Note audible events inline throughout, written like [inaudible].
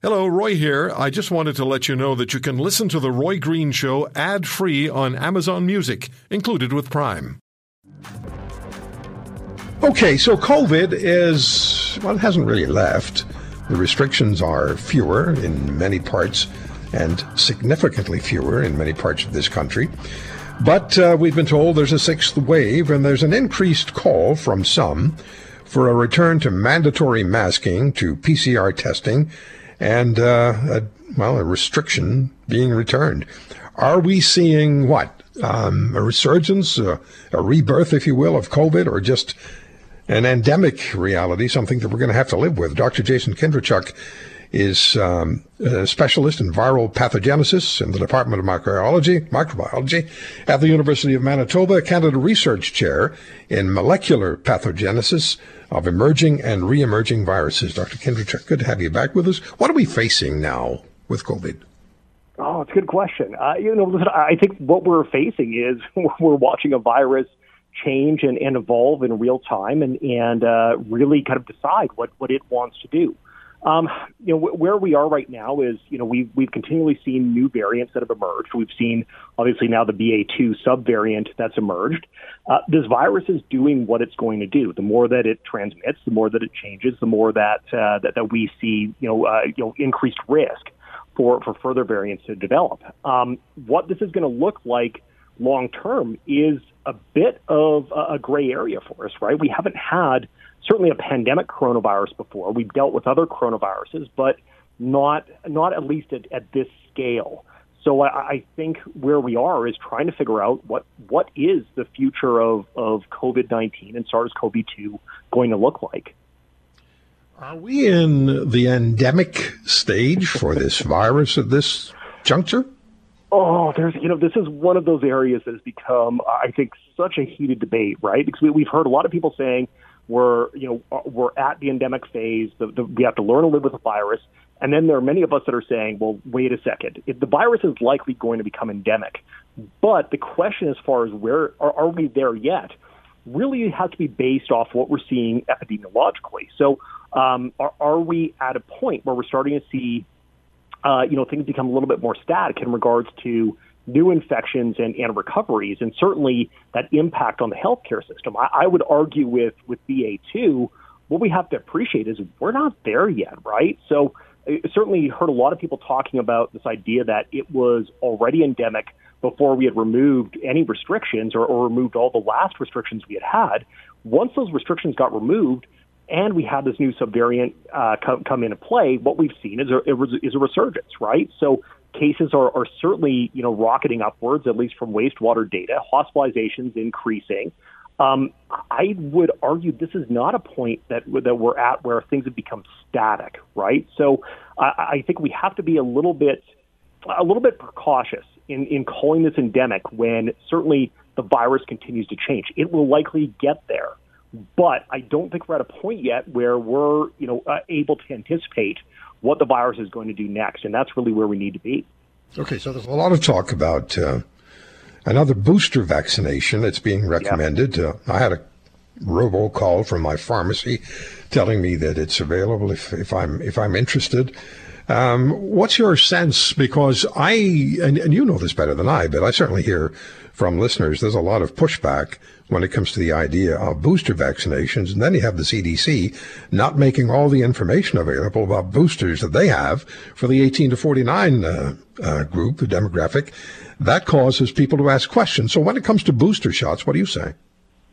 Hello, Roy here. I just wanted to let you know that you can listen to The Roy Green Show ad free on Amazon Music, included with Prime. Okay, so COVID is, well, it hasn't really left. The restrictions are fewer in many parts and significantly fewer in many parts of this country. But uh, we've been told there's a sixth wave and there's an increased call from some for a return to mandatory masking, to PCR testing, and uh, a, well, a restriction being returned. Are we seeing what? Um, a resurgence, a, a rebirth, if you will, of COVID, or just an endemic reality, something that we're going to have to live with? Dr. Jason Kindrachuk is um, a specialist in viral pathogenesis in the Department of Microbiology, Microbiology at the University of Manitoba, Canada Research Chair in Molecular Pathogenesis of Emerging and Re-emerging Viruses. Dr. Kindrachuk, good to have you back with us. What are we facing now with COVID? Oh, it's a good question. Uh, you know, listen, I think what we're facing is [laughs] we're watching a virus change and, and evolve in real time and, and uh, really kind of decide what, what it wants to do. Um, you know, where we are right now is, you know, we've, we've continually seen new variants that have emerged. We've seen, obviously, now the BA2 subvariant that's emerged. Uh, this virus is doing what it's going to do. The more that it transmits, the more that it changes, the more that, uh, that, that we see, you know, uh, you know, increased risk for, for further variants to develop. Um, what this is going to look like long term is a bit of a gray area for us, right? We haven't had certainly a pandemic coronavirus before. We've dealt with other coronaviruses, but not not at least at, at this scale. So I, I think where we are is trying to figure out what what is the future of, of COVID nineteen and SARS CoV two going to look like. Are we in the endemic stage for this [laughs] virus at this juncture? Oh, there's, you know, this is one of those areas that has become, I think, such a heated debate, right? Because we, we've heard a lot of people saying, we're, you know, uh, we're at the endemic phase. The, the, we have to learn to live with the virus. And then there are many of us that are saying, well, wait a second. If the virus is likely going to become endemic. But the question as far as where are, are we there yet really has to be based off what we're seeing epidemiologically. So um, are, are we at a point where we're starting to see, uh, you know, things become a little bit more static in regards to new infections and, and recoveries, and certainly that impact on the healthcare system. I, I would argue with, with BA2, what we have to appreciate is we're not there yet, right? So, I certainly heard a lot of people talking about this idea that it was already endemic before we had removed any restrictions or, or removed all the last restrictions we had had. Once those restrictions got removed, and we had this new subvariant uh, come, come into play, what we've seen is a, is a resurgence, right? So cases are, are certainly, you know, rocketing upwards, at least from wastewater data. Hospitalizations increasing. Um, I would argue this is not a point that that we're at where things have become static, right? So I, I think we have to be a little bit a little bit precautious in, in calling this endemic when certainly the virus continues to change. It will likely get there, but I don't think we're at a point yet where we're you know uh, able to anticipate what the virus is going to do next. And that's really where we need to be. Okay, so there's a lot of talk about uh, another booster vaccination that's being recommended. Yeah. Uh, I had a robo call from my pharmacy telling me that it's available if, if I'm if I'm interested. Um, what's your sense? Because I and, and you know this better than I, but I certainly hear from listeners there's a lot of pushback when it comes to the idea of booster vaccinations. And then you have the CDC not making all the information available about boosters that they have for the 18 to 49 uh, uh, group, the demographic. That causes people to ask questions. So when it comes to booster shots, what do you say?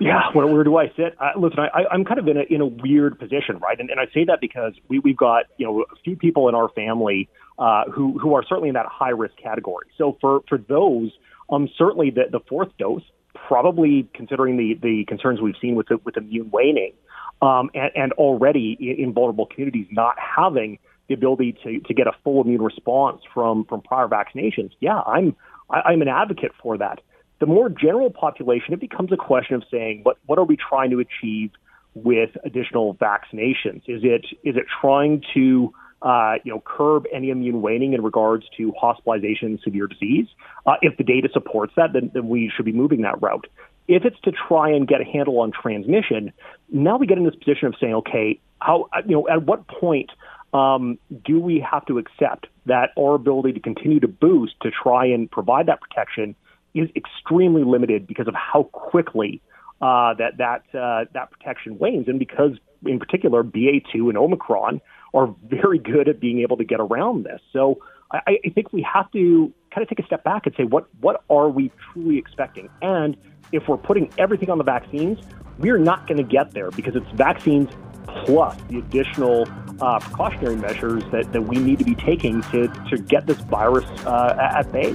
Yeah, where, where do I sit? Uh, listen, I, I'm kind of in a in a weird position, right? And, and I say that because we we've got you know a few people in our family uh, who who are certainly in that high risk category. So for for those, um, certainly the the fourth dose probably considering the, the concerns we've seen with the, with immune waning, um, and, and, already in, in, vulnerable communities not having the ability to, to get a full immune response from, from prior vaccinations. Yeah, I'm I, I'm an advocate for that. The more general population, it becomes a question of saying what what are we trying to achieve with additional vaccinations? Is it is it trying to uh, you know, curb any immune waning in regards to hospitalization and severe disease. Uh, if the data supports that, then, then we should be moving that route. If it's to try and get a handle on transmission, now we get in this position of saying, okay, how, you know, at what point um, do we have to accept that our ability to continue to boost to try and provide that protection is extremely limited because of how quickly uh, that that uh, that protection wanes, and because in particular BA2 and Omicron are very good at being able to get around this. So I, I think we have to kind of take a step back and say what what are we truly expecting, and if we're putting everything on the vaccines, we're not going to get there because it's vaccines plus the additional uh, precautionary measures that, that we need to be taking to, to get this virus uh, at bay.